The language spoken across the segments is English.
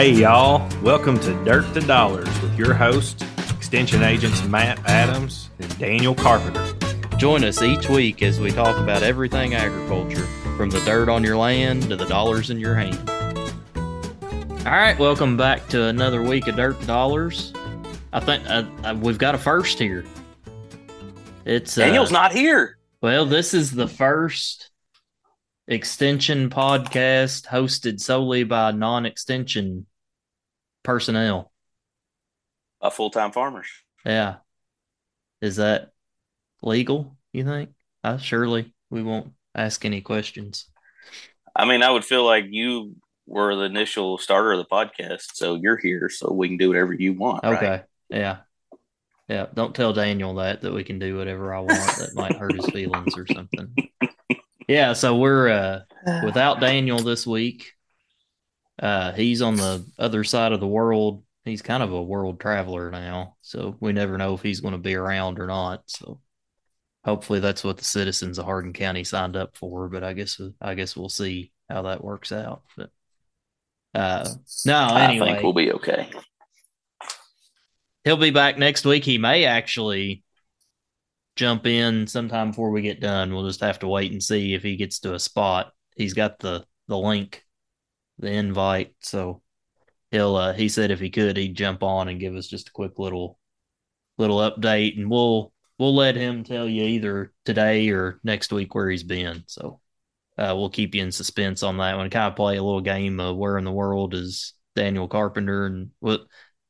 Hey, y'all. Welcome to Dirt to Dollars with your host, Extension Agents Matt Adams and Daniel Carpenter. Join us each week as we talk about everything agriculture, from the dirt on your land to the dollars in your hand. All right, welcome back to another week of Dirt to Dollars. I think uh, uh, we've got a first here. It's uh, Daniel's not here. Well, this is the first extension podcast hosted solely by non-extension personnel. Uh, full time farmers. Yeah. Is that legal, you think? Uh, surely we won't ask any questions. I mean, I would feel like you were the initial starter of the podcast, so you're here, so we can do whatever you want. Okay. right? Yeah. Yeah. Don't tell Daniel that that we can do whatever I want. That might hurt his feelings or something. Yeah, so we're uh without Daniel this week. Uh he's on the other side of the world. He's kind of a world traveler now, so we never know if he's going to be around or not. So hopefully that's what the citizens of Hardin County signed up for, but I guess I guess we'll see how that works out. But uh no, I think we'll be okay. he'll be back next week. He may actually jump in sometime before we get done. We'll just have to wait and see if he gets to a spot. He's got the the link, the invite, so he'll uh he said if he could he'd jump on and give us just a quick little little update and we'll we'll let him tell you either today or next week where he's been. So uh we'll keep you in suspense on that one. Kind of play a little game of where in the world is Daniel Carpenter and what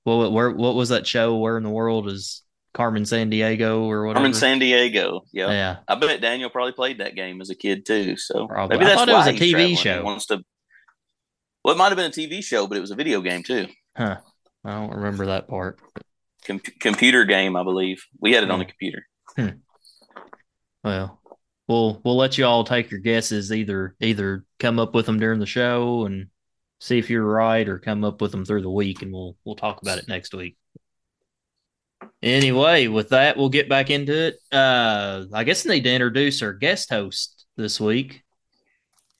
what where what was that show? Where in the world is Carmen Sandiego or whatever? I'm in San Diego. Yeah. Yeah, I bet Daniel probably played that game as a kid too. So Probably. maybe I that's thought it was a TV traveling. He show. wants to. Well, it might have been a TV show, but it was a video game too. huh? I don't remember that part. Com- computer game, I believe. We had it on Hmm. the computer. Well, we'll we'll let you all take your guesses. Either either come up with them during the show and see if you're right, or come up with them through the week, and we'll we'll talk about it next week. Anyway, with that, we'll get back into it. Uh, I guess I need to introduce our guest host this week.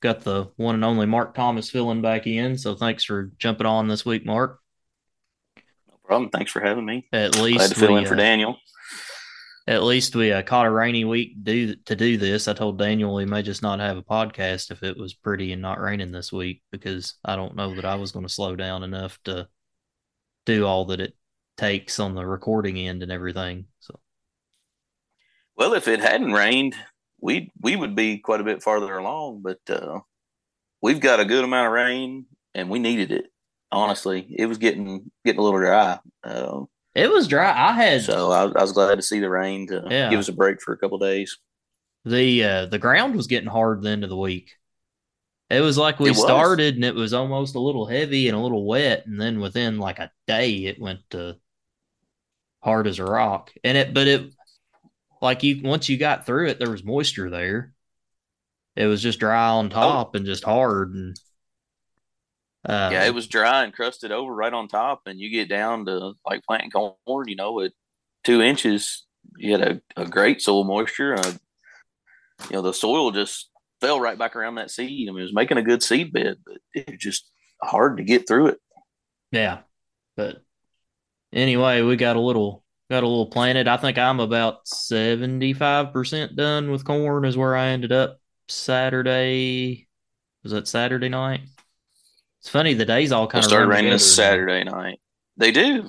Got the one and only Mark Thomas filling back in, so thanks for jumping on this week, Mark. No problem. Thanks for having me. At least Glad to fill we, in for uh, Daniel. At least we uh, caught a rainy week do to do this. I told Daniel we may just not have a podcast if it was pretty and not raining this week because I don't know that I was going to slow down enough to do all that it takes on the recording end and everything. So Well, if it hadn't rained, we we would be quite a bit farther along. But uh, we've got a good amount of rain, and we needed it. Honestly, it was getting getting a little dry. Um, it was dry. I had so I, I was glad to see the rain to Yeah. give us a break for a couple days. the uh, the ground was getting hard the end of the week. It was like we was. started and it was almost a little heavy and a little wet, and then within like a day it went to hard as a rock. And it, but it, like you once you got through it, there was moisture there. It was just dry on top and just hard, and uh, yeah, it was dry and crusted over right on top, and you get down to like planting corn. You know, at two inches, you had a, a great soil moisture. Uh, you know, the soil just fell right back around that seed. I mean, it was making a good seed bed, but it was just hard to get through it. Yeah. But anyway, we got a little got a little planted. I think I'm about 75% done with corn is where I ended up Saturday. Was that Saturday night? It's funny the days all It kind of started raining this. Saturday night. They do.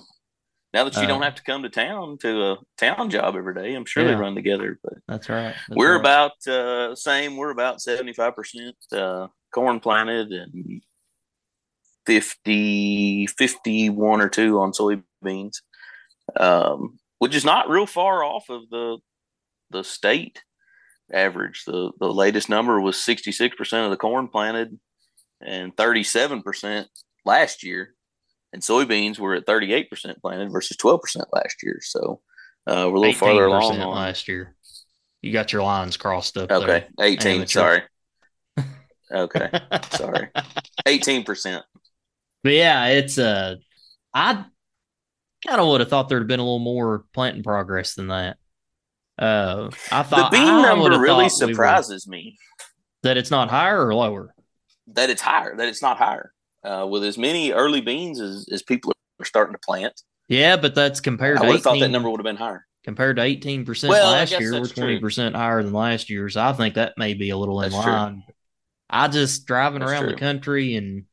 Now that you Uh, don't have to come to town to a town job every day, I'm sure Yeah. they run together. But That's right. That's we're right. about uh same we're about 75% uh corn planted and 50 51 or 2 on soybeans um which is not real far off of the the state average the the latest number was 66% of the corn planted and 37% last year and soybeans were at 38% planted versus 12% last year so uh, we're a little farther 18% along on, last year. You got your lines crossed up Okay, there. 18. Amateur. Sorry. Okay, sorry. 18%. But yeah, it's uh I kind of would have thought there'd been a little more planting progress than that. Uh I The bean number really thought we surprises me that it's not higher or lower. that it's higher, that it's not higher. uh, with as many early beans as, as people are starting to plant. Yeah, but that's compared I to would have thought 18 that number would have been higher. compared to 18% Well, I last year. We're 20% higher than last year. So I think that may be a little in That's true. line. I just driving That's around the country and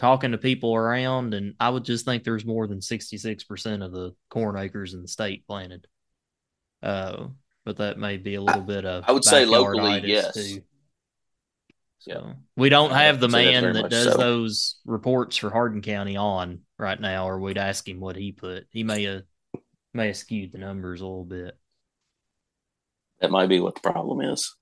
talking to people around, and I would just think there's more than 66% of the corn acres in the state planted. Uh, but that may be a little bit of I would say locally, yes. too. Yeah. So we don't have the would say that's man very that does so. those reports for Hardin County on right now, or we'd ask him what he put. He may have may have skewed the numbers a little bit. That might be what the problem is.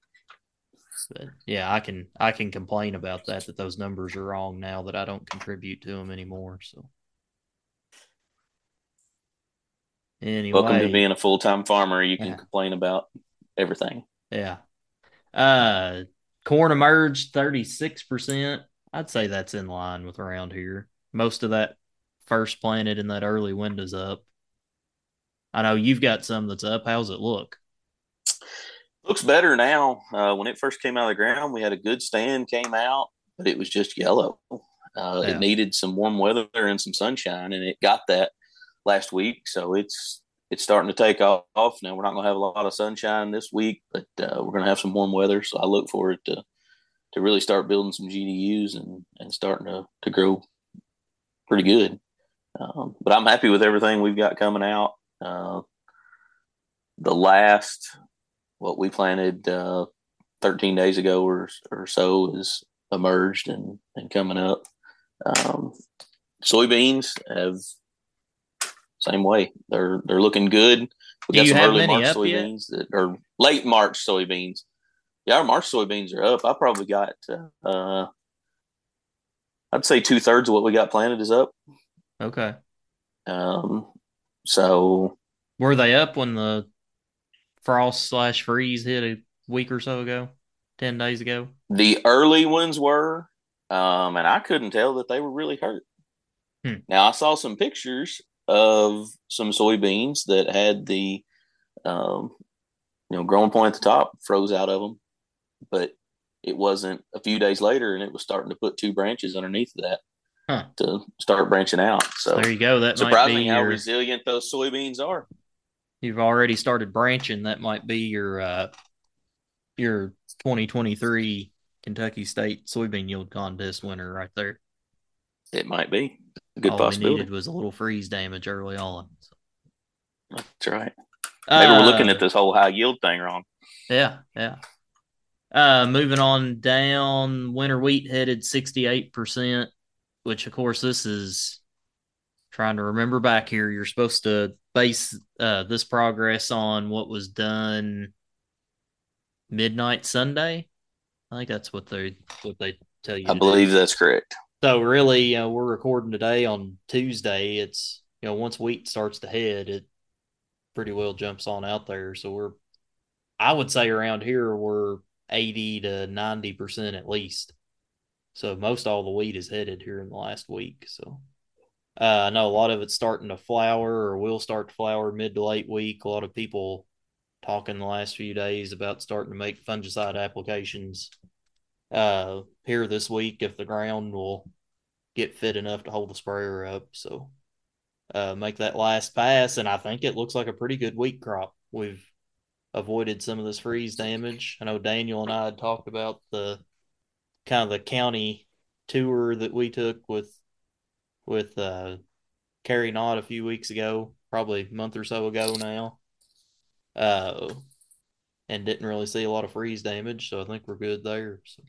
But yeah, I can I can complain about that that those numbers are wrong now that I don't contribute to them anymore. So anyway, Welcome to being a full time farmer. You can Yeah. complain about everything. yeah. Uh, corn emerged thirty six percent. I'd say that's in line with around here. Most of that first planted in that early window's up. I know you've got some that's up. How's it look? Looks better now. Uh, when it first came out of the ground, we had a good stand, came out, but it was just yellow. Uh, Yeah. It needed some warm weather and some sunshine, and it got that last week. So it's it's starting to take off. Now we're not going to have a lot of sunshine this week, but uh, we're going to have some warm weather. So I look for it to to really start building some GDUs and and starting to to grow pretty good. Um, but I'm happy with everything we've got coming out. Uh, the last what we planted uh, 13 days ago or, or so is emerged and, and coming up. Um, soybeans have same way. They're they're looking good. We Do got some early March up yet? soybeans that are late March soybeans. Yeah, our March soybeans are up. I probably got uh, I'd say two thirds of what we got planted is up. Okay. Um, so Were they up when the frost slash freeze hit a week or so ago? Ten days ago? The early ones were, um, and I couldn't tell that they were really hurt. Hmm. Now I saw some pictures of some soybeans that had the, um, you know, growing point at the top froze out of them, but it wasn't a few days later, and it was starting to put two branches underneath that Huh. to start branching out. So there you go. That surprising how your, resilient those soybeans are. You've already started branching. That might be your uh your 2023 Kentucky State soybean yield contest winner right there. It might be a good All we possibility. needed was a little freeze damage early on. So, That's right. Maybe we're looking uh, at this whole high yield thing wrong. Yeah, yeah. Uh, moving on down, winter wheat headed 68%, which of course this is trying to remember back here. You're supposed to base uh, this progress on what was done midnight Sunday. I think that's what they what they tell you. I believe that's correct. So really, uh, we're recording today on Tuesday. It's you know once wheat starts to head, it pretty well jumps on out there. So we're, I would say around here we're eighty to ninety percent at least. So most all the wheat is headed here in the last week. So uh, I know a lot of it's starting to flower or will start to flower mid to late week. A lot of people talking the last few days about starting to make fungicide applications uh here this week if the ground will get fit enough to hold the sprayer up. So uh make that last pass and I think it looks like a pretty good wheat crop. We've avoided some of this freeze damage. I know Daniel and I had talked about the kind of the county tour that we took with with uh Carrie Knott a few weeks ago, probably a month or so ago now. Uh and didn't really see a lot of freeze damage, so I think we're good there. So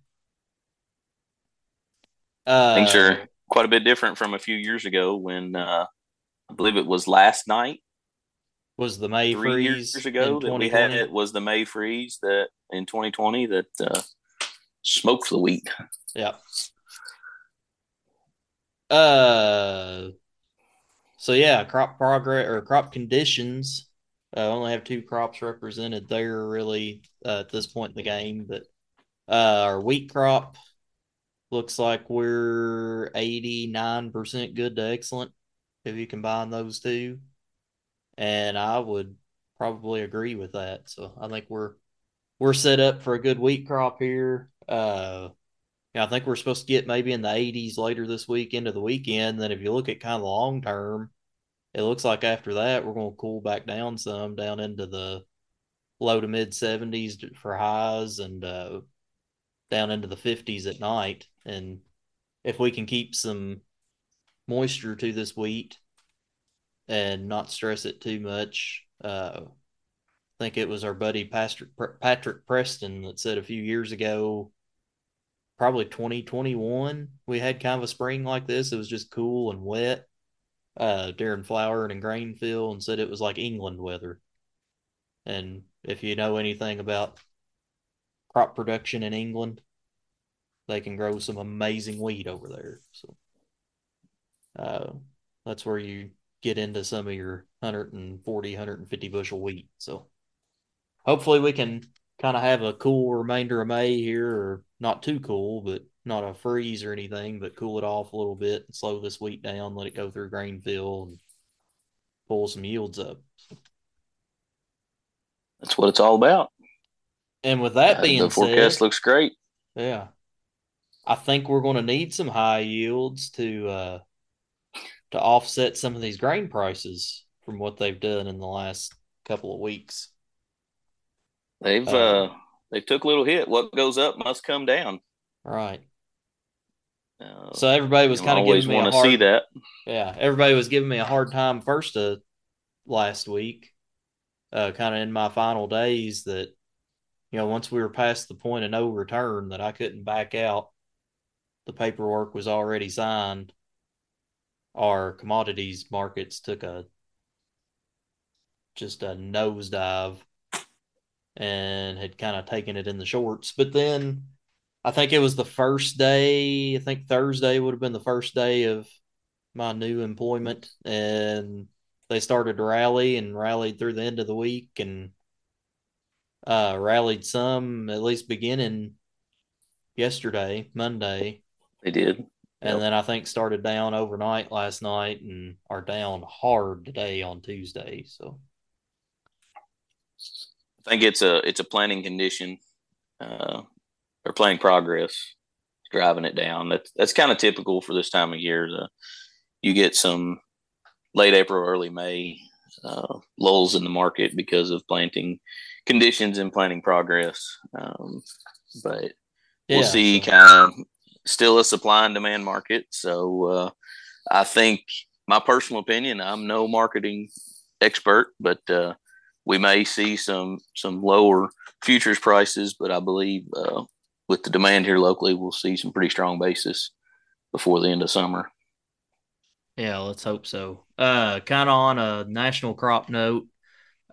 uh, Things are quite a bit different from a few years ago when uh, I believe it was last night, was the May three freeze years ago that we had it was the May freeze that in 2020 that uh, smoked the wheat. Yeah. Uh, so yeah, crop progress or crop conditions. I only have two crops represented there really uh, at this point in the game, but uh, our wheat crop looks like we're 89% good to excellent if you combine those two. And I would probably agree with that. So I think we're we're set up for a good wheat crop here. Uh Yeah, I think we're supposed to get maybe in the 80s later this week into the weekend. Then if you look at kind of long term, it looks like after that we're going to cool back down some down into the low to mid 70s for highs and uh, down into the 50s at night. And if we can keep some moisture to this wheat and not stress it too much, uh, I think it was our buddy Patrick, Patrick Preston that said a few years ago, probably 2021, we had kind of a spring like this. It was just cool and wet uh, during flowering and grain fill and said it was like England weather. And if you know anything about crop production in England, they can grow some amazing wheat over there. So uh, that's where you get into some of your 140, 150 bushel wheat. So hopefully we can kind of have a cool remainder of May here, or not too cool, but not a freeze or anything, but cool it off a little bit and slow this wheat down, let it go through grain fill and pull some yields up. That's what it's all about. And with that being uh, the forecast said, looks great. Yeah. I think we're going to need some high yields to uh, to offset some of these grain prices from what they've done in the last couple of weeks. They've uh, uh they took a little hit. What goes up must come down. Right. Uh, so everybody was kind of giving me a hard, see that. Yeah, everybody was giving me a hard time first of last week, uh, kind of in my final days that you know once we were past the point of no return that I couldn't back out the paperwork was already signed, our commodities markets took a just a nosedive and had kind of taken it in the shorts. But then I think it was the first day, I think Thursday would have been the first day of my new employment. And they started to rally and rallied through the end of the week and uh, rallied some, at least beginning yesterday, Monday. They did. And yep. then I think started down overnight last night and are down hard today on Tuesday. So I think it's a it's a planning condition uh, or planning progress driving it down. That's that's kind of typical for this time of year. The, you get some late April, early May uh, lulls in the market because of planting conditions and planting progress. Um, but we'll yeah, see so. kind of still a supply and demand market. So uh, I think my personal opinion, I'm no marketing expert, but uh, we may see some some lower futures prices, but I believe uh, with the demand here locally, we'll see some pretty strong basis before the end of summer. Yeah, let's hope so. Uh, kind of on a national crop note,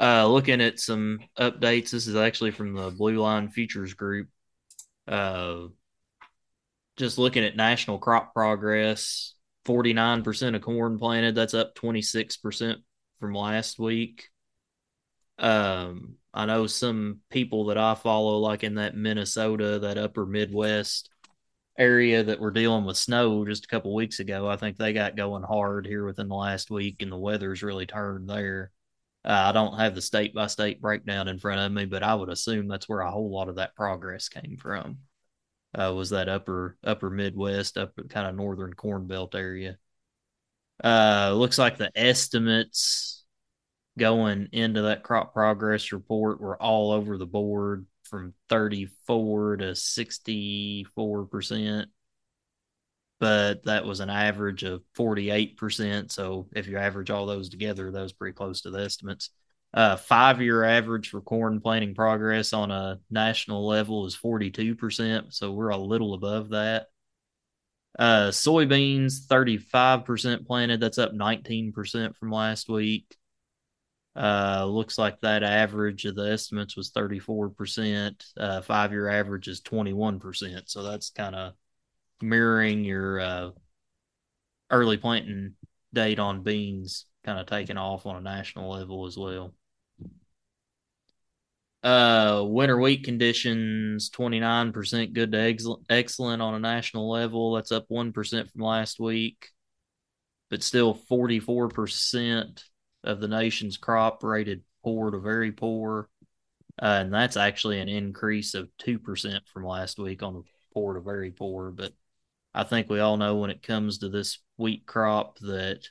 uh, looking at some updates. This is actually from the Blue Line Futures Group. Uh, just looking at national crop progress, 49% of corn planted. That's up 26% from last week. Um, I know some people that I follow, like in that Minnesota, that upper Midwest area that were dealing with snow just a couple weeks ago. I think they got going hard here within the last week, and the weather's really turned there. Uh, I don't have the state by state breakdown in front of me, but I would assume that's where a whole lot of that progress came from uh, was that upper upper Midwest, up kind of northern Corn Belt area. Uh, looks like the estimates going into that crop progress report were all over the board from 34 to 64 percent but that was an average of 48%. So if you average all those together, that was pretty close to the estimates. Uh, five year average for corn planting progress on a national level is 42%. So we're a little above that. Uh, soybeans, 35% planted. That's up 19% from last week. Uh, looks like that average of the estimates was 34%. Uh, five year average is 21%. So that's kind of mirroring your uh, early planting date on beans, kind of taking off on a national level as well. Uh, winter wheat conditions 29% good to ex- excellent on a national level. That's up 1% from last week, but still 44% of the nation's crop rated poor to very poor. Uh, and that's actually an increase of 2% from last week on the poor to very poor. But I think we all know when it comes to this wheat crop that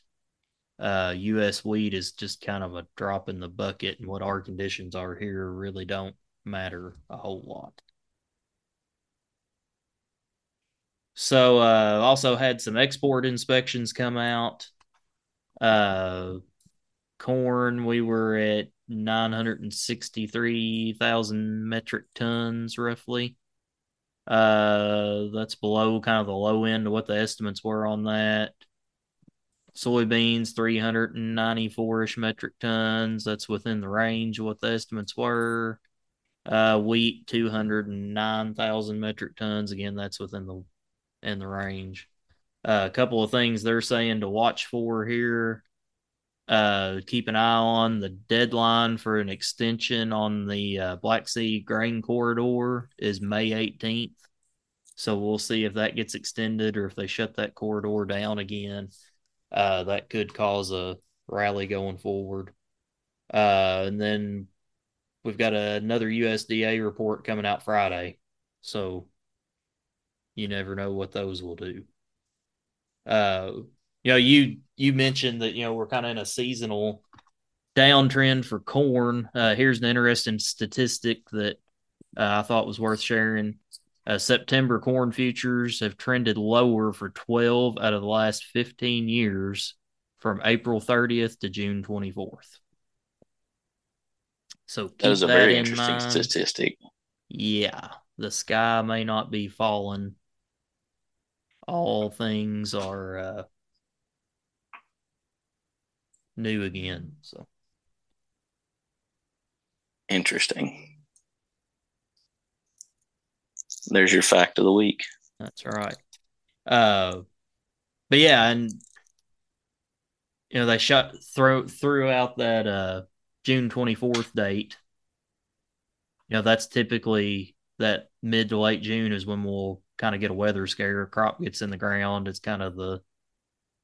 uh, U.S. wheat is just kind of a drop in the bucket, and what our conditions are here really don't matter a whole lot. So, uh, also had some export inspections come out. Uh, corn, we were at 963,000 metric tons roughly. Uh, that's below kind of the low end of what the estimates were on that. Soybeans, 394 ish metric tons. That's within the range of what the estimates were. Uh, wheat, 209,000 metric tons. Again, that's within the in the range. Uh, a couple of things they're saying to watch for here. Uh, keep an eye on the deadline for an extension on the uh, Black Sea grain corridor is May 18th. So we'll see if that gets extended or if they shut that corridor down again. Uh, that could cause a rally going forward. Uh, and then we've got a, another USDA report coming out Friday. So you never know what those will do. Uh, you know, you you mentioned that you know we're kind of in a seasonal downtrend for corn. Uh, here's an interesting statistic that uh, I thought was worth sharing. Uh, September corn futures have trended lower for 12 out of the last 15 years from April 30th to June 24th. So that is a very in interesting mind. statistic. Yeah, the sky may not be falling. All things are uh, new again. So interesting. There's your fact of the week. That's right. Uh, but yeah, and you know they shot throw threw out that uh June twenty fourth date. You know that's typically that mid to late June is when we'll kind of get a weather scare. Crop gets in the ground. It's kind of the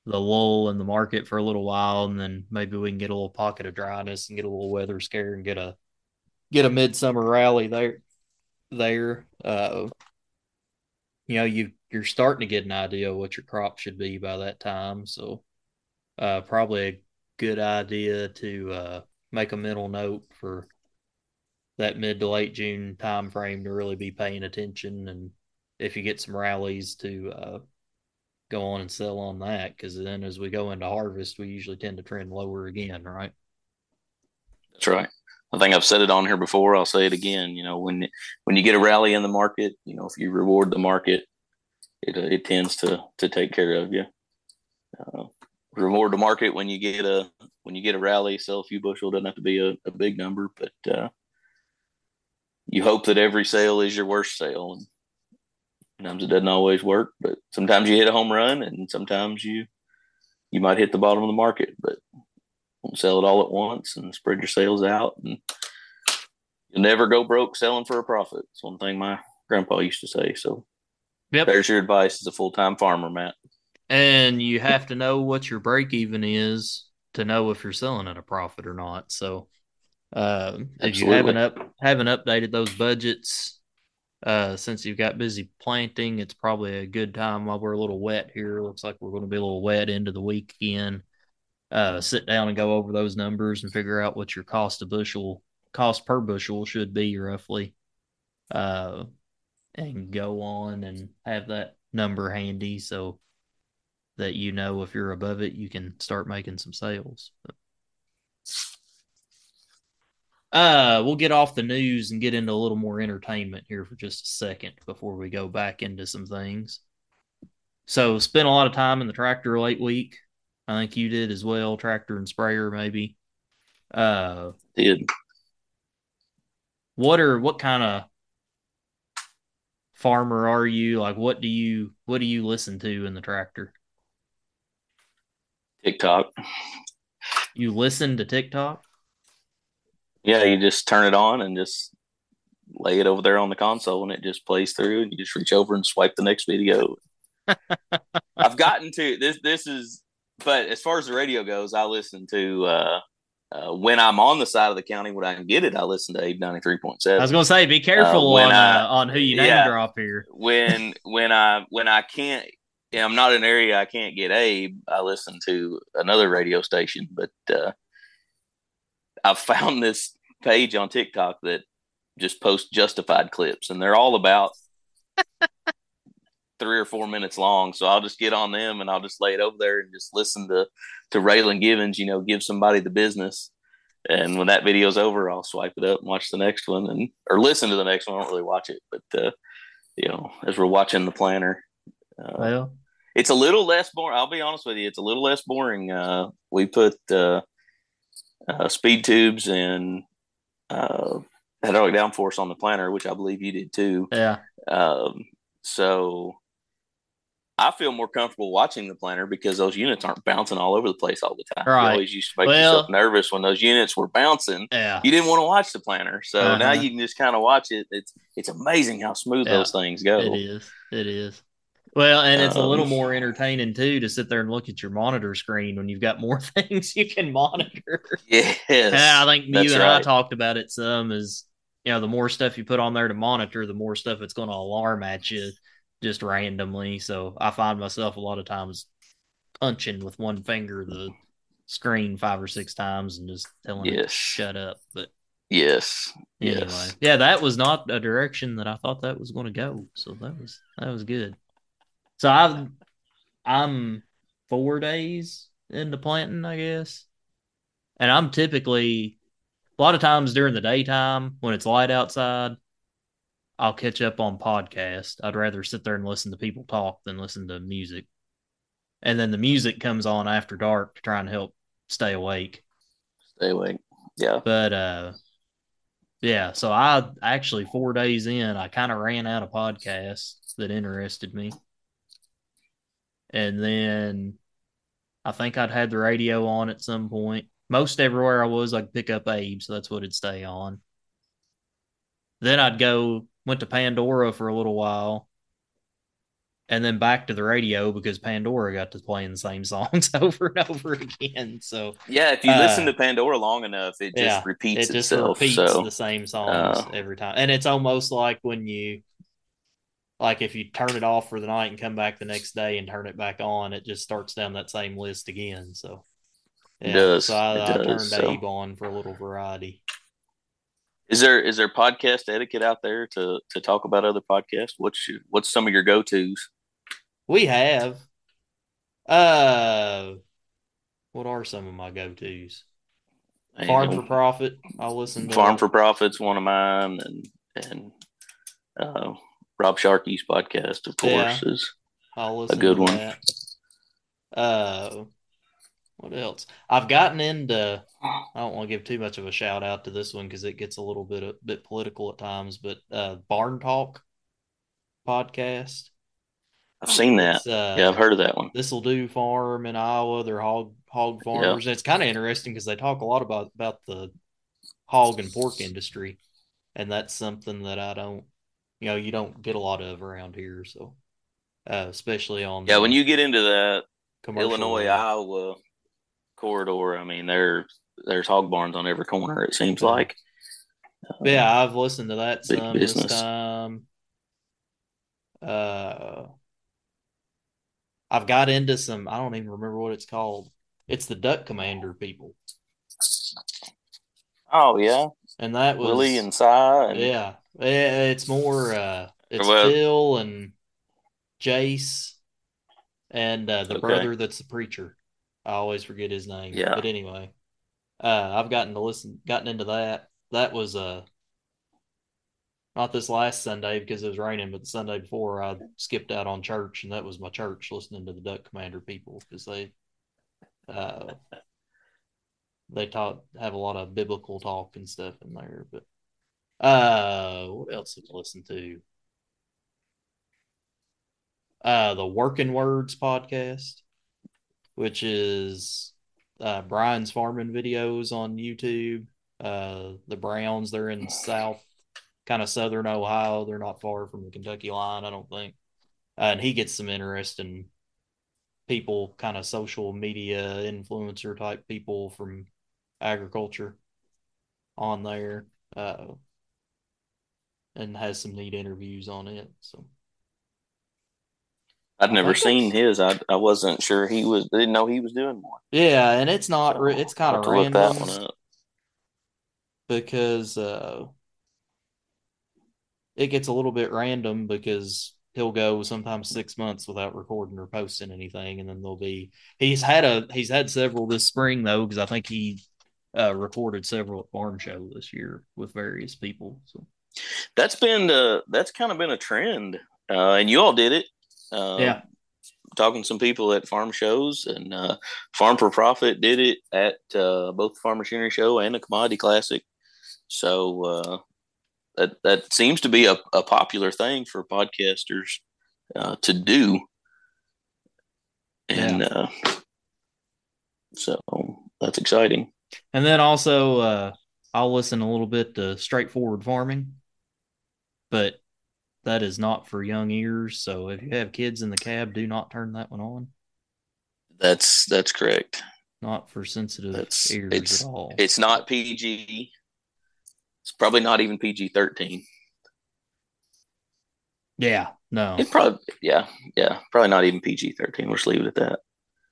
the lull in the market for a little while, and then maybe we can get a little pocket of dryness and get a little weather scare and get a get a midsummer rally there. There, uh, you know, you you're starting to get an idea of what your crop should be by that time. So, uh, probably a good idea to uh, make a mental note for that mid to late June time frame to really be paying attention, and if you get some rallies to uh, go on and sell on that because then as we go into harvest, we usually tend to trend lower again, right? That's right. I think I've said it on here before. I'll say it again. You know, when when you get a rally in the market, you know, if you reward the market, it uh, it tends to to take care of you. Uh, reward the market when you get a when you get a rally, sell a few bushel. Doesn't have to be a, a big number, but uh, you hope that every sale is your worst sale. And Sometimes it doesn't always work, but sometimes you hit a home run, and sometimes you you might hit the bottom of the market, but don't sell it all at once and spread your sales out. And you'll never go broke selling for a profit. It's one thing my grandpa used to say. So, yep. there's your advice as a full time farmer, Matt. And you have to know what your break even is to know if you're selling at a profit or not. So, uh, if you haven't up haven't updated those budgets, uh, since you've got busy planting, it's probably a good time while we're a little wet here. Looks like we're going to be a little wet into the week again. Uh, sit down and go over those numbers and figure out what your cost of bushel, cost per bushel should be roughly. Uh, and go on and have that number handy so that you know if you're above it, you can start making some sales. Uh, we'll get off the news and get into a little more entertainment here for just a second before we go back into some things. So, spent a lot of time in the tractor late week. I think you did as well, tractor and sprayer maybe. Uh, did. What are what kind of farmer are you? Like, what do you what do you listen to in the tractor? TikTok. You listen to TikTok? Yeah, you just turn it on and just lay it over there on the console and it just plays through and you just reach over and swipe the next video. I've gotten to this this is but as far as the radio goes, I listen to uh uh, when I'm on the side of the county when I can get it, I listen to Abe ninety three point seven. I was gonna say, be careful when on I- uh, on who you name yeah. drop here. when when I when I can't I'm not in an area I can't get Abe, I listen to another radio station. But I've found this page on TikTok that just posts justified clips and they're all about three or four minutes long. So I'll just get on them and I'll just lay it over there and just listen to to Raylan Givens, you know, give somebody the business. And when that video's over, I'll swipe it up and watch the next one and or listen to the next one. I don't really watch it, but uh, you know, as we're watching the planner, uh, Well, it's a little less boring. I'll be honest with you, it's a little less boring. Uh, we put uh, uh, speed tubes and uh, hydraulic downforce on the planner, which I believe you did too. yeah, Um, so I feel more comfortable watching the planner because those units aren't bouncing all over the place all the time. Right. You always used to make Well- yourself nervous when those units were bouncing. yeah. You didn't want to watch the planner, so Uh-huh. now you can just kind of watch it. It's it's amazing how smooth Yeah. those things go. It is. It is. Well, and it's a little Um, more entertaining too to sit there and look at your monitor screen when you've got more things you can monitor. Yes, Yeah, I think you and I talked about it some. Is you know, the more stuff you put on there to monitor, the more stuff it's going to alarm at you just randomly. So I find myself a lot of times punching with one finger the screen five or six times and just telling it to shut up. But yes, anyway, yes. yeah, that was not a direction that I thought that was going to go. So that was that was good. So I've I'm four days into planting, I guess, and I'm typically a lot of times during the daytime when it's light outside. I'll catch up on podcast. I'd rather sit there and listen to people talk than listen to music. And then the music comes on after dark to try and help stay awake. Stay awake. Yeah, But uh yeah, so I actually four days in, I kind of ran out of podcasts that interested me. And then I think I'd had the radio on at some point. Most everywhere I was, I'd pick up Abe, so that's what it'd stay on. Then I'd go, went to Pandora for a little while, and then back to the radio because Pandora got to playing the same songs over and over again. So yeah. If you Uh, listen to Pandora long enough, it just yeah, repeits it just itself. repeats so the same songs uh, every time and it's almost like when you like if you turn it off for the night and come back the next day and turn it back on it just starts down that same list again so It does, so i, I does, turned so. abe on for a little variety is there is there podcast etiquette out there to to talk about other podcasts? What's your, what's some of your go tos? we have uh what are some of my go-to's farm for profit i'll listen to Farm for Profit's one of mine, and and uh, Rob Sharkey's podcast, of course, Yeah. is I'll good one. that. Uh, what else? I've gotten into. I don't want to give too much of a shout out to this one because it gets a little bit a bit political at times. But uh, Barn Talk podcast. I've seen that. Uh, Yeah, I've heard of that one. This will do farm in Iowa. They're hog hog farmers. And it's kind of interesting because they talk a lot about about the hog and pork industry, and that's something that I don't, you know, you don't get a lot of around here. So, uh, especially on Yeah, when you get into that Illinois. Iowa corridor, I mean, there there's hog barns on every corner. It seems like. But yeah, I've listened to that some this business. time. Uh, I've got into some. I don't even remember what it's called. It's the Duck Commander people, Oh yeah, and that was Willie and Si. And, yeah. Eh, It's more. Uh, it's Well- Phil and Jase, and uh, the Okay. brother that's the preacher. I always forget his name. Yeah. But anyway, uh, I've gotten to listen, gotten into that. That was uh, not this last Sunday because it was raining, but the Sunday before I skipped out on church, and that was my church listening to the Duck Commander people because they, uh, they talk have a lot of biblical talk and stuff in there. But uh, what else have I listened to? Uh, the Working Words podcast, which is uh, Brian's farming videos on YouTube. Uh, the Browns, they're in South, kind of Southern Ohio. They're not far from the Kentucky line, I don't think. Uh, and he gets some interest interesting people, kind of social media influencer type people from agriculture on there, uh, and has some neat interviews on it. So I'd never I seen his. I I wasn't sure he was. Didn't know he was doing one. yeah, and it's not. re- It's kind of have that random one up. because uh, it gets a little bit random because he'll go sometimes six months without recording or posting anything, and then there'll be he's had a he's had several this spring though because I think he uh, recorded several at Farm Show this year with various people. So That's been uh that's kind of been a trend, uh, and you all did it. Uh, yeah, talking to some people at farm shows and uh, Farm for Profit did it at uh, both the Farm Machinery Show and the Commodity Classic. So uh, that that seems to be a, a popular thing for podcasters uh, to do, and uh, so that's exciting. and then also uh, I'll listen a little bit to Straightforward Farming, but that is not for young ears. So if you have kids in the cab, do not turn that one on. That's that's correct. Not for sensitive That's ears it's at all. it's not PG. It's probably not even PG thirteen. yeah, no, It probably yeah yeah probably not even PG thirteen. We'll just leave it at that.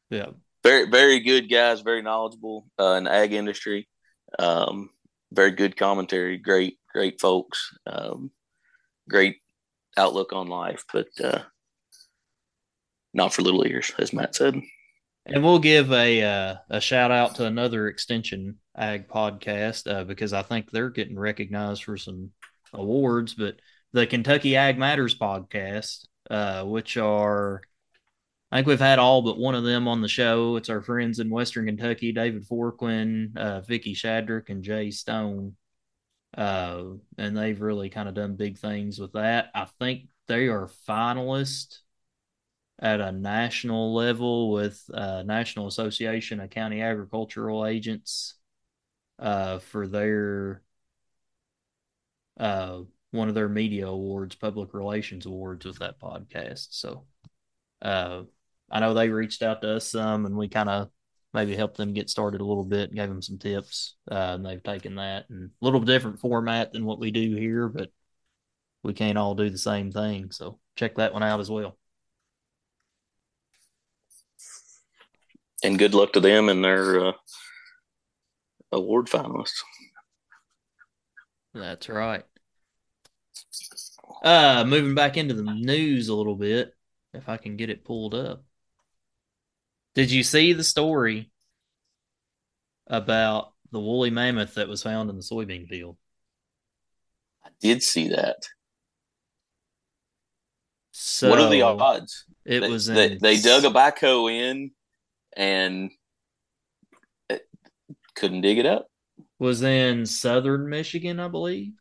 yeah, very very good guys, very knowledgeable uh, in the ag industry. Um, very good commentary, great great folks, um, great outlook on life, but uh, not for little ears, as Matt said. and we'll give a uh, a shout out to another extension ag podcast uh, because I think they're getting recognized for some awards. But the Kentucky Ag Matters podcast, uh, which are I think we've had all but one of them on the show. It's our friends in Western Kentucky, David Forquin, uh, Vicky Shadrick, and Jay Stone. Uh, and they've really kind of done big things with that. I think they are finalists at a national level with uh, National Association of County Agricultural Agents uh, for their uh, one of their media awards, public relations awards with that podcast. So uh, I know they reached out to us some, and we kind of maybe helped them get started a little bit, gave them some tips, uh, and they've taken that and a little different format than what we do here, but we can't all do the same thing. So check that one out as well. And good luck to them and their uh, award finalists. That's right. Uh, moving back into the news a little bit, if I can get it pulled up. Did you see the story about the woolly mammoth that was found in the soybean field? I did see that. So what are the odds? It they, was in, they, they dug a backhoe in and couldn't dig it up. was in southern Michigan, I believe.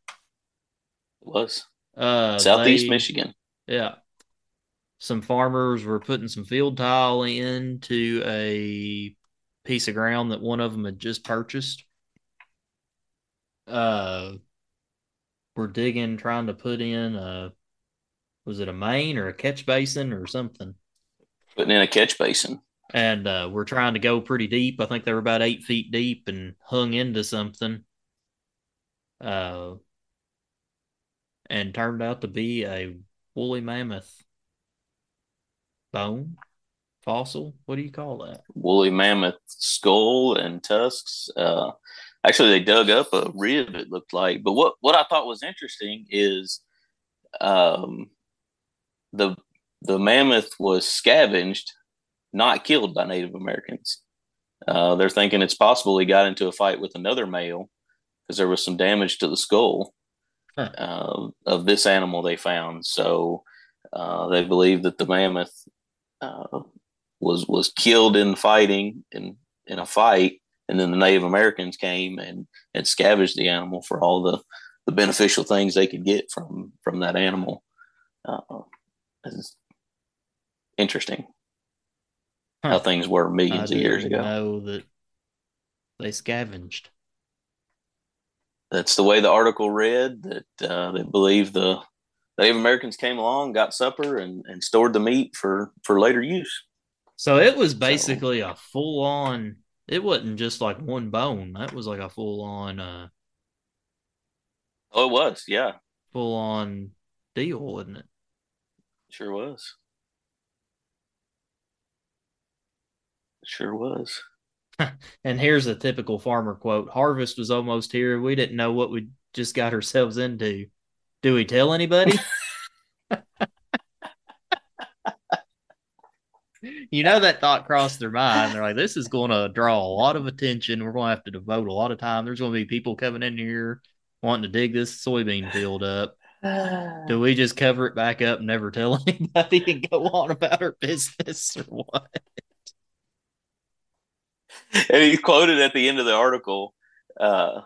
It was Uh, southeast they- Michigan. Yeah. Some farmers were putting some field tile into a piece of ground that one of them had just purchased. Uh, we're digging, trying to put in a, was it a main or a catch basin or something? Putting in a catch basin. And uh, we're trying to go pretty deep. I think they were about eight feet deep and hung into something. Uh, and turned out to be a woolly mammoth bone fossil. What do you call that? woolly mammoth skull and tusks. Uh, actually, they dug up a rib. It looked like, but what what I thought was interesting is, um, the the mammoth was scavenged, not killed by Native Americans. Uh, they're thinking it's possible he got into a fight with another male because there was some damage to the skull Huh. uh, of this animal they found. So uh, they believe that the mammoth uh, was was killed in fighting in in a fight, and then the Native Americans came and and scavenged the animal for all the the beneficial things they could get from from that animal. Uh, it's interesting how things were I millions of years ago. know that they scavenged. That's the way the article read. That uh, they believe the Native Americans came along, got supper, and, and stored the meat for for later use. So it was basically a full on It wasn't just like one bone. That was like a full on uh Oh, it was. Yeah, full on deal, wasn't it? sure was. Sure was. And here's a typical farmer quote. Harvest was almost here. We didn't know what we just got ourselves into. Do we tell anybody? you know that thought crossed their mind. They're like, this is going to draw a lot of attention. We're going to have to devote a lot of time. There's going to be people coming in here wanting to dig this soybean field up. Do we just cover it back up and never tell anybody and go on about our business or what? and he quoted at the end of the article uh,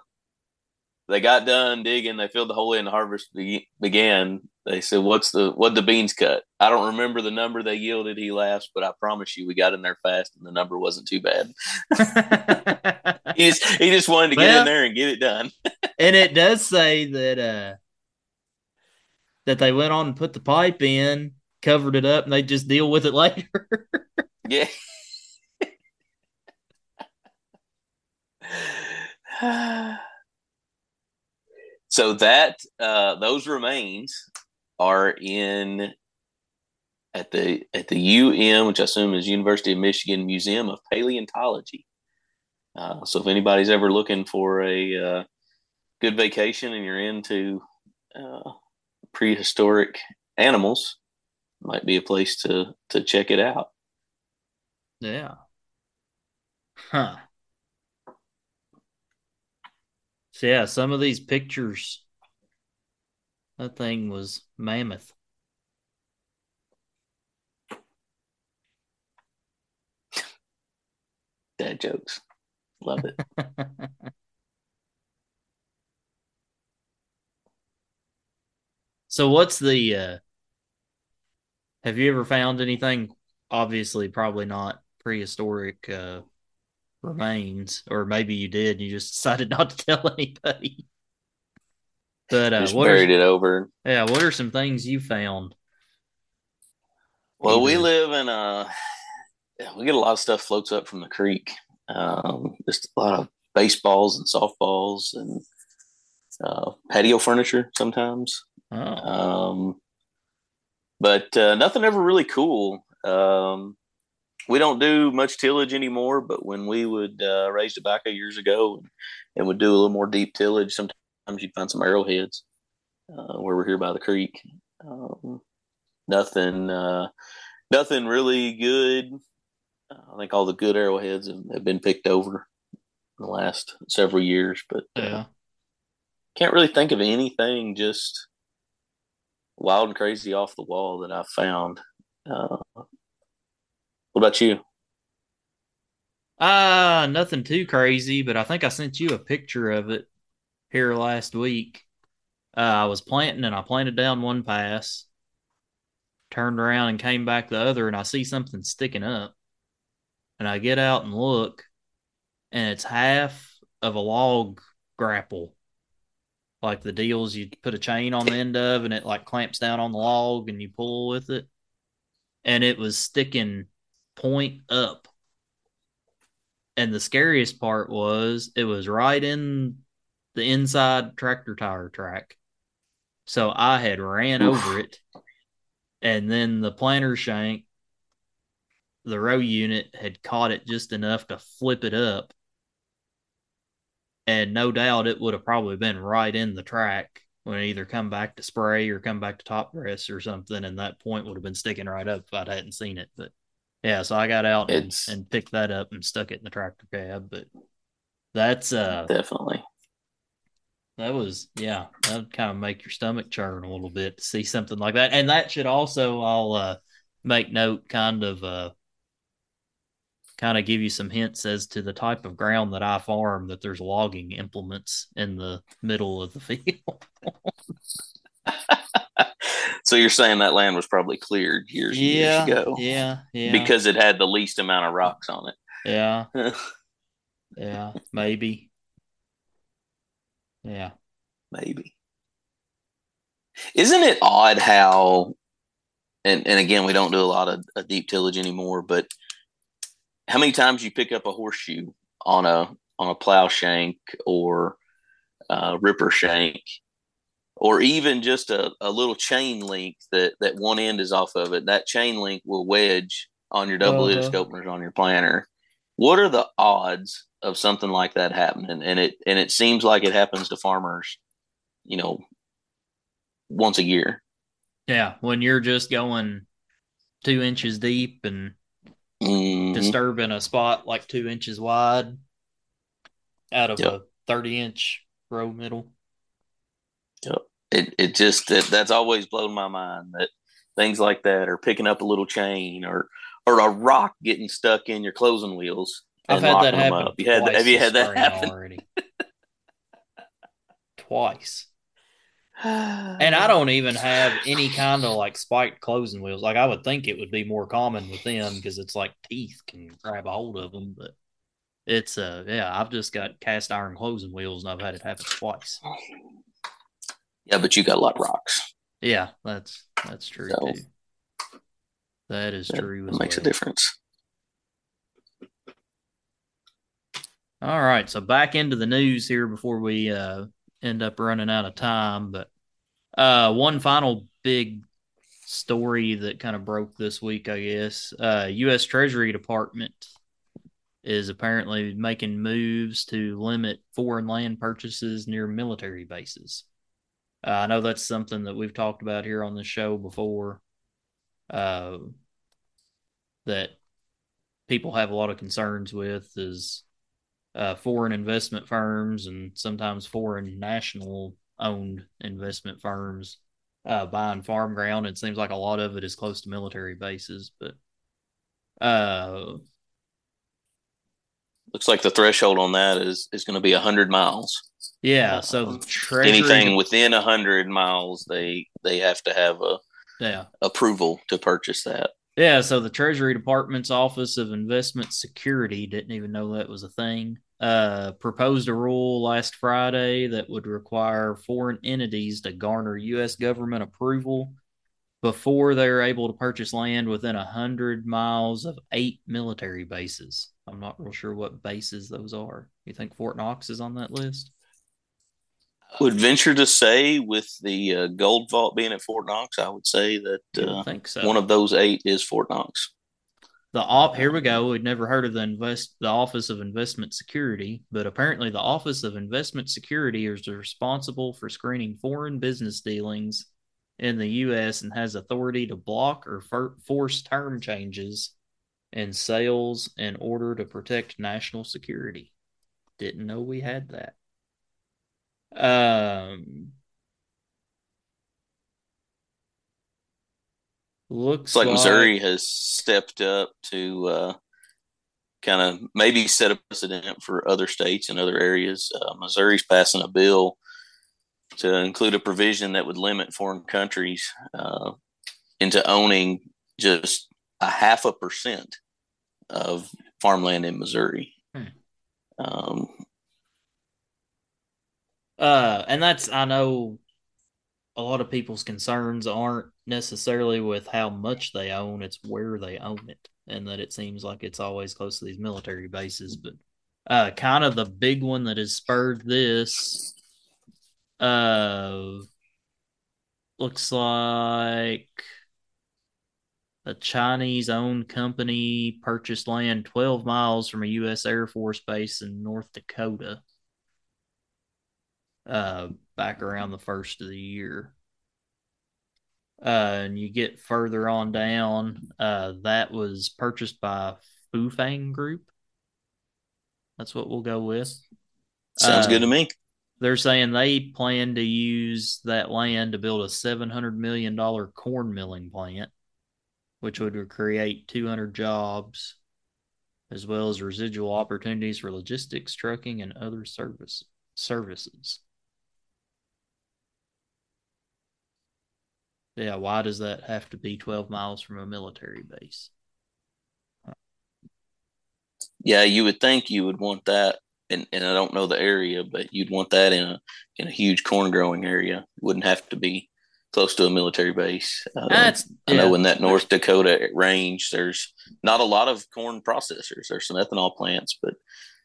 they got done digging they filled the hole in the harvest be- began. They said what's the what the beans cut? I don't remember the number they yielded he laughs but i promise you we got in there fast and the number wasn't too bad. He just he just wanted to get in there and get it done. and it does say that uh that they went on and put the pipe in, covered it up, and they just deal with it later. yeah so that uh, those remains are in at the at the UM, which I assume is University of Michigan Museum of Paleontology. Uh, so if anybody's ever looking for a uh, good vacation and you're into uh, prehistoric animals, might be a place to to check it out. yeah. Huh. So yeah, some of these pictures that thing was mammoth. Dad jokes, love it. so what's the uh have you ever found anything obviously probably not prehistoric uh remains or maybe you did and you just decided not to tell anybody but uh Just what buried are, it over. yeah what are some things you found Well, we live in a. We get a lot of stuff floats up from the creek. Um, just a lot of baseballs and softballs and uh, patio furniture sometimes. oh Um, but uh, nothing ever really cool. Um, we don't do much tillage anymore, but when we would uh, raise tobacco years ago and, and would do a little more deep tillage, sometimes you'd find some arrowheads uh, where we're here by the creek. Um, nothing, uh, nothing really good. Uh, I think all the good arrowheads have, have been picked over in the last several years, but uh, yeah can't really think of anything just wild and crazy off the wall that I've found. Uh, what about you? Ah, nothing too crazy, but I think I sent you a picture of it here last week. Uh, I was planting and I planted down one pass, turned around and came back the other, and I see something sticking up. And I get out and look, and it's half of a log grapple. Like the deals you put a chain on the end of, and it like clamps down on the log and you pull with it. And it was sticking point up. And the scariest part was it was right in the inside tractor tire track. So I had ran Oof. over it. And then the planter shank, the row unit had caught it just enough to flip it up. And no doubt it would have probably been right in the track when it either come back to spray or come back to top dress or something. And that point would have been sticking right up if I hadn't seen it. But yeah, so I got out and, and picked that up and stuck it in the tractor cab. But that's uh Definitely. that was yeah, that would kind of make your stomach churn a little bit to see something like that. And that should also I'll uh make note kind of uh kind of give you some hints as to the type of ground that I farm that there's logging implements in the middle of the field. so you're saying that land was probably cleared years yeah, years ago yeah, yeah. because it had the least amount of rocks on it. yeah, yeah, maybe. Yeah. Maybe. Isn't it odd how, and, and again, we don't do a lot of, of deep tillage anymore, but how many times you pick up a horseshoe on a on a plow shank or uh, ripper shank, or even just a, a little chain link that that one end is off of it. That chain link will wedge on your double uh-huh. openers on your planter. What are the odds of something like that happening? And it and it seems like it happens to farmers, you know, once a year. Yeah, when you're just going two inches deep and mm-hmm. disturbing a spot like two inches wide out of yep. a 30 inch row middle. Yep. It, it just, it, that's always blown my mind that things like that or picking up a little chain or, or a rock getting stuck in your closing wheels. I've had that happen. Up. You had, have you had that happen? Already? Twice and I don't even have any kind of like spiked closing wheels. Like I would think it would be more common with them because it's like teeth can grab a hold of them, but it's uh yeah, I've just got cast iron closing wheels and I've had it happen twice. Yeah, but you got a lot of rocks. Yeah, that's that's true so, too. That is that true. makes well. a difference. All right, so back into the news here before we uh, end up running out of time. But uh, one final big story that kind of broke this week, I guess. Uh, U.S. Treasury Department is apparently making moves to limit foreign land purchases near military bases. Uh, I know that's something that we've talked about here on the show before. Uh, that people have a lot of concerns with is uh, foreign investment firms and sometimes foreign national owned investment firms uh, buying farm ground. It seems like a lot of it is close to military bases, but uh, looks like the threshold on that is is going to be hundred miles. Yeah, so um, treasury... anything within hundred miles, they they have to have a yeah approval to purchase that. Yeah, so the Treasury Department's Office of Investment Security didn't even know that was a thing. Uh, proposed a rule last Friday that would require foreign entities to garner U.S. government approval before they're able to purchase land within a hundred miles of eight military bases. I'm not real sure what bases those are. You think Fort Knox is on that list? would venture to say, with the uh, gold vault being at Fort Knox, I would say that uh, think so. one of those eight is Fort Knox. The op here we go. We'd never heard of the invest the Office of Investment Security, but apparently the Office of Investment Security is responsible for screening foreign business dealings in the U.S. and has authority to block or for- force term changes in sales in order to protect national security. Didn't know we had that. Um, looks like, like, Missouri has stepped up to uh, kind of maybe set a precedent for other states and other areas. Uh, Missouri's passing a bill to include a provision that would limit foreign countries uh, into owning just a half a percent of farmland in Missouri. Hmm. Um, uh, and that's I know a lot of people's concerns aren't necessarily with how much they own; it's where they own it, and that it seems like it's always close to these military bases. But uh, kind of the big one that has spurred this, uh, looks like a Chinese owned company purchased land 12 miles from a U.S. Air Force base in North Dakota uh, back around the first of the year. Uh, and you get further on down, uh, that was purchased by Fufeng Group. That's what we'll go with. Sounds uh, good to me. They're saying they plan to use that land to build a $700 million corn milling plant, which would create 200 jobs, as well as residual opportunities for logistics, trucking, and other service services. Yeah, why does that have to be 12 miles from a military base? Yeah, you would think you would want that, and, and I don't know the area, but you'd want that in a in a huge corn growing area. It wouldn't have to be close to a military base. Um, That's, I know in that North Dakota range, there's not a lot of corn processors. There's some ethanol plants, but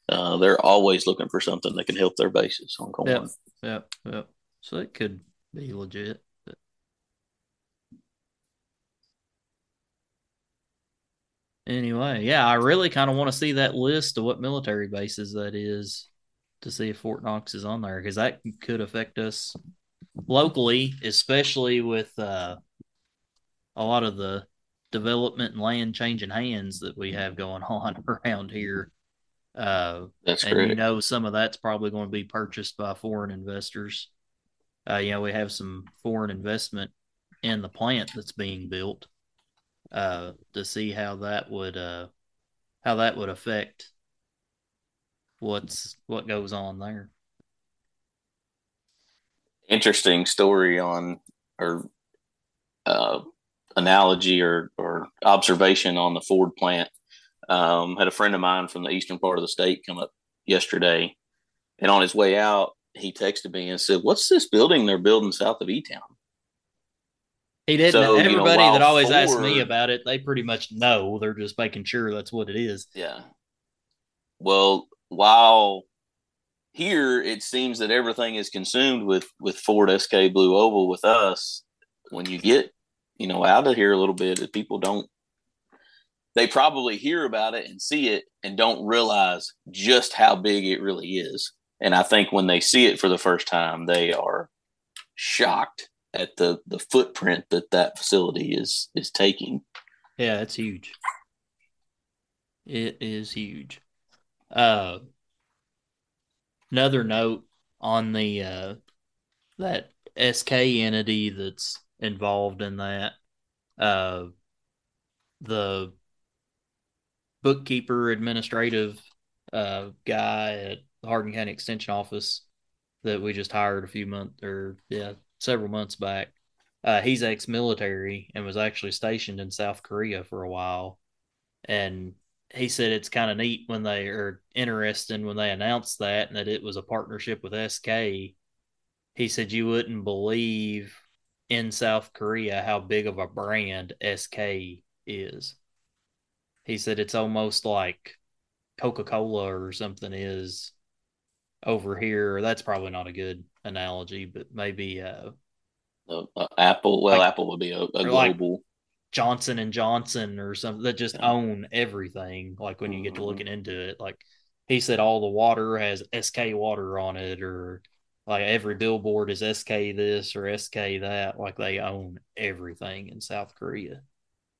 Uh, they're always looking for something that can help their bases on corn. Yep. Yep. Yep. So it could be legit. but- Anyway, yeah, I really kind of want to see that list of what military bases that is to see if Fort Knox is on there because that could affect us locally, especially with uh, a lot of the development and land changing hands that we have going on around here. Uh, That's and correct. you know some of that's probably going to be purchased by foreign investors. Uh, you know, we have some foreign investment in the plant that's being built uh, to see how that would uh, how that would affect what's what goes on there. Interesting story on or uh, analogy or or observation on the Ford plant. Um, had a friend of mine from the eastern part of the state come up yesterday, and on his way out, he texted me and said, "What's this building they're building south of E Town?" He didn't. So, you know, everybody that always asks me about it, they pretty much know. They're just making sure that's what it is. Yeah. Well, while here it seems that everything is consumed with with Ford SK Blue Oval with us, when you get you know out of here a little bit, people don't. They probably hear about it and see it and don't realize just how big it really is. And I think when they see it for the first time, they are shocked at the the footprint that that facility is is taking. Yeah, it's huge. It is huge. Uh, another note on the uh, that SK entity that's involved in that. Uh, the bookkeeper administrative uh, guy at the Hardin County Extension Office that we just hired a few months or yeah several months back. Uh, he's ex-military and was actually stationed in South Korea for a while, and he said it's kind of neat when they are interesting when they announced that and that it was a partnership with SK. He said you wouldn't believe in South Korea how big of a brand SK is. He said it's almost like Coca Cola or something is over here. That's probably not a good analogy, but maybe uh, Uh, uh, Apple, well, Like- Apple would be a, a or like- global. Johnson and Johnson or something that just own everything. Like when you get to Mhm. looking into it, like he said, all the water has SK water on it, or like every billboard is SK this or SK that. Like they own everything in South Korea,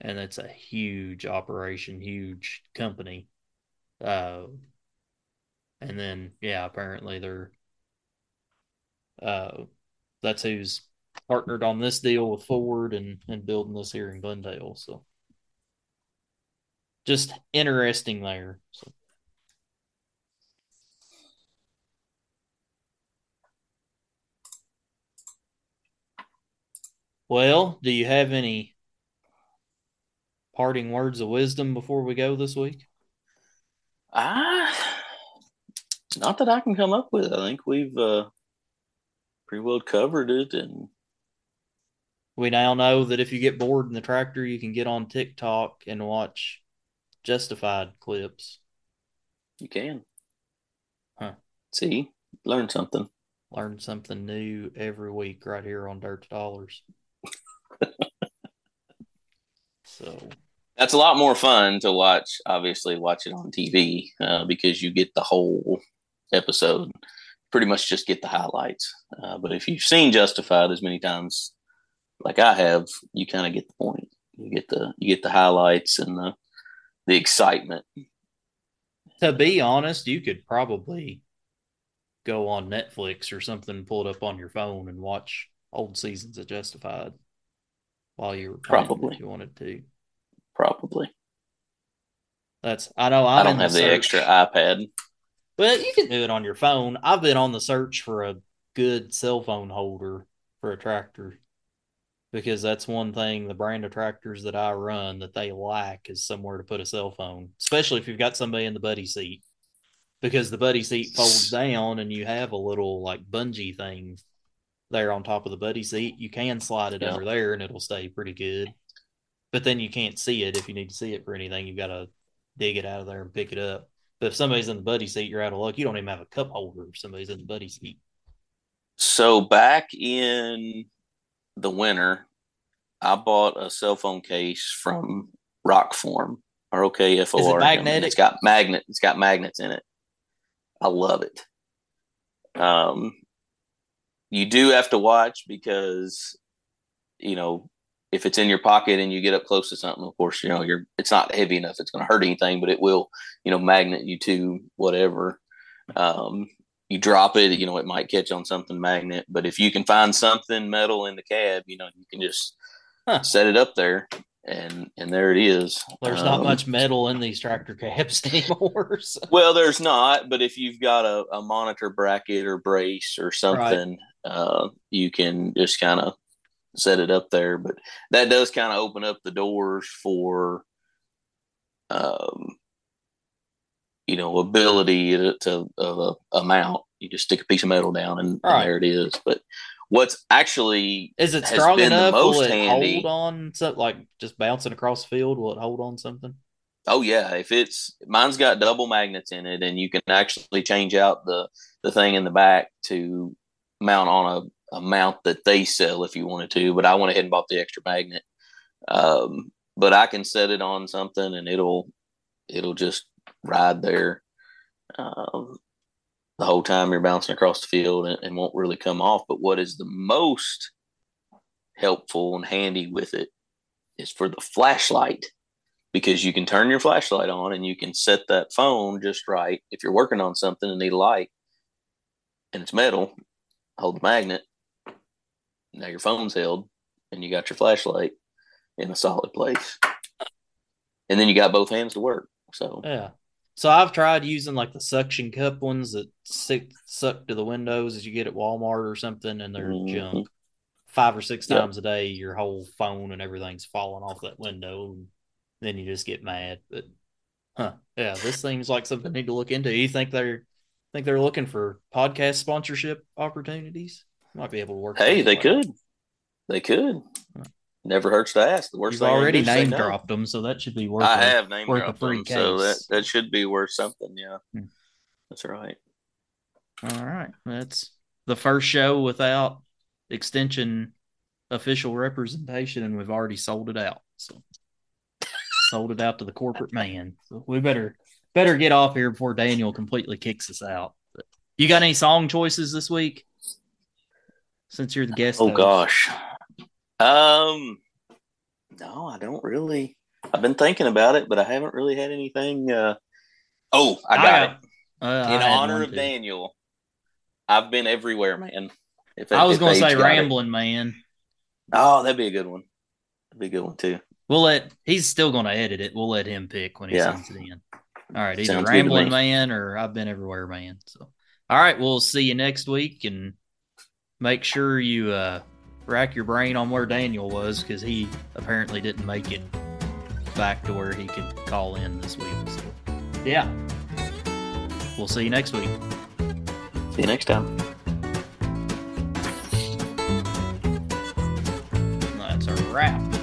and it's a huge operation, huge company. Uh, and then yeah, apparently they're uh, that's who's partnered on this deal with Ford and and building this here in Glendale. So just interesting there. So. Well, do you have any parting words of wisdom before we go this week? Ah, not that I can come up with. I think we've uh, pretty well covered it, and We now know that if you get bored in the tractor, you can get on TikTok and watch justified clips. you can. Huh. See, learn something. Learn something new every week right here on Dirt to Dollars. so That's a lot more fun to watch. Obviously, watch it on TV uh, because you get the whole episode. Pretty much just get the highlights. Uh, but if you've seen Justified as many times like I have, you kind of get the point. You get the you get the highlights and the the excitement. to be honest, you could probably go on Netflix or something, pull it up on your phone and watch old seasons of Justified while you're Probably. if you wanted to. Probably. That's I know I'm I don't in have the extra iPad. But you can do it on your phone. I've been on the search for a good cell phone holder for a tractor because that's one thing the brand of tractors that I run that they lack is somewhere to put a cell phone, especially if you've got somebody in the buddy seat. Because the buddy seat folds down and you have a little like bungee thing there on top of the buddy seat. You can slide it Yeah. under there and it'll stay pretty good. But then you can't see it if you need to see it for anything. You've got to dig it out of there and pick it up. But if somebody's in the buddy seat, you're out of luck. You don't even have a cup holder if somebody's in the buddy seat. So back in the winter, I bought a cell phone case from Rokform. R O K F O R. magnetic? It's got magnet. It's got magnets in it. I love it. Um, you do have to watch because, you know, if it's in your pocket and you get up close to something, of course, you know, you're it's not heavy enough it's going to hurt anything, but it will, you know, magnet you to whatever. Um, you drop it, you know, it might catch on something magnet, but if you can find something metal in the cab, you know, you can just Huh. set it up there and and there it is. There's not Um, much metal in these tractor cabs anymore. so- Well, there's not, but if you've got a, a monitor bracket or brace or something, uh, you can just kind of set it up there. But that does kind of open up the doors for, um, you know, ability to, to of a, a mount. You just stick a piece of metal down and, and there it is. But what's actually Is it strong enough? Will most it handy- hold on something like just bouncing across the field? Will it hold on something? Oh yeah, if it's mine's got double magnets in it, and you can actually change out the the thing in the back to mount on a, a mount that they sell if you wanted to. But I went ahead and bought the extra magnet. Um, but I can set it on something, and it'll it'll just ride there um, the whole time you're bouncing across the field, and, and won't really come off. But what is the most helpful and handy with it is for the flashlight because you can turn your flashlight on and you can set that phone just right. If you're working on something and need a light and it's metal, hold the magnet. Now your phone's held and you got your flashlight in a solid place. And then you got both hands to work. So Yeah. So I've tried using like the suction cup ones that stick suck to the windows as you get at Walmart or something, and they're Mhm. junk. Five or six Yep. times a day, your whole phone and everything's falling off that window, and then you just get mad. But huh, yeah, this seems like something I need to look into. You think they're think they're looking for podcast sponsorship opportunities? Might be able to work. hey, they out. could. They could. Never hurts to ask. The worst You've thing already do is say name no. dropped them, so that should be worth. I a- have name dropped them, so that, that should be worth something. Yeah, Hmm. that's right. All right. That's the first show without extension official representation, and we've already sold it out. So sold it out to the corporate man. So we better better get off here before Daniel completely kicks us out. But you got any song choices this week? Since you're the guest. Oh host? gosh. Um no, I don't really I've been thinking about it, but I haven't really had anything uh Oh, I got I- it. Uh, In had honor of too. Daniel, I've been everywhere, man. If I was going to say got it. Rambling Man. Oh, that'd be a good one. That'd be a good one too. We'll let he's still going to edit it. We'll let him pick when he Yeah. sends it in. All right, either Sounds rambling man or I've been everywhere man. So, all right, we'll see you next week and make sure you uh, rack your brain on where Daniel was because he apparently didn't make it back to where he could call in this week. So, yeah, we'll see you next week. See you next time. That's a wrap.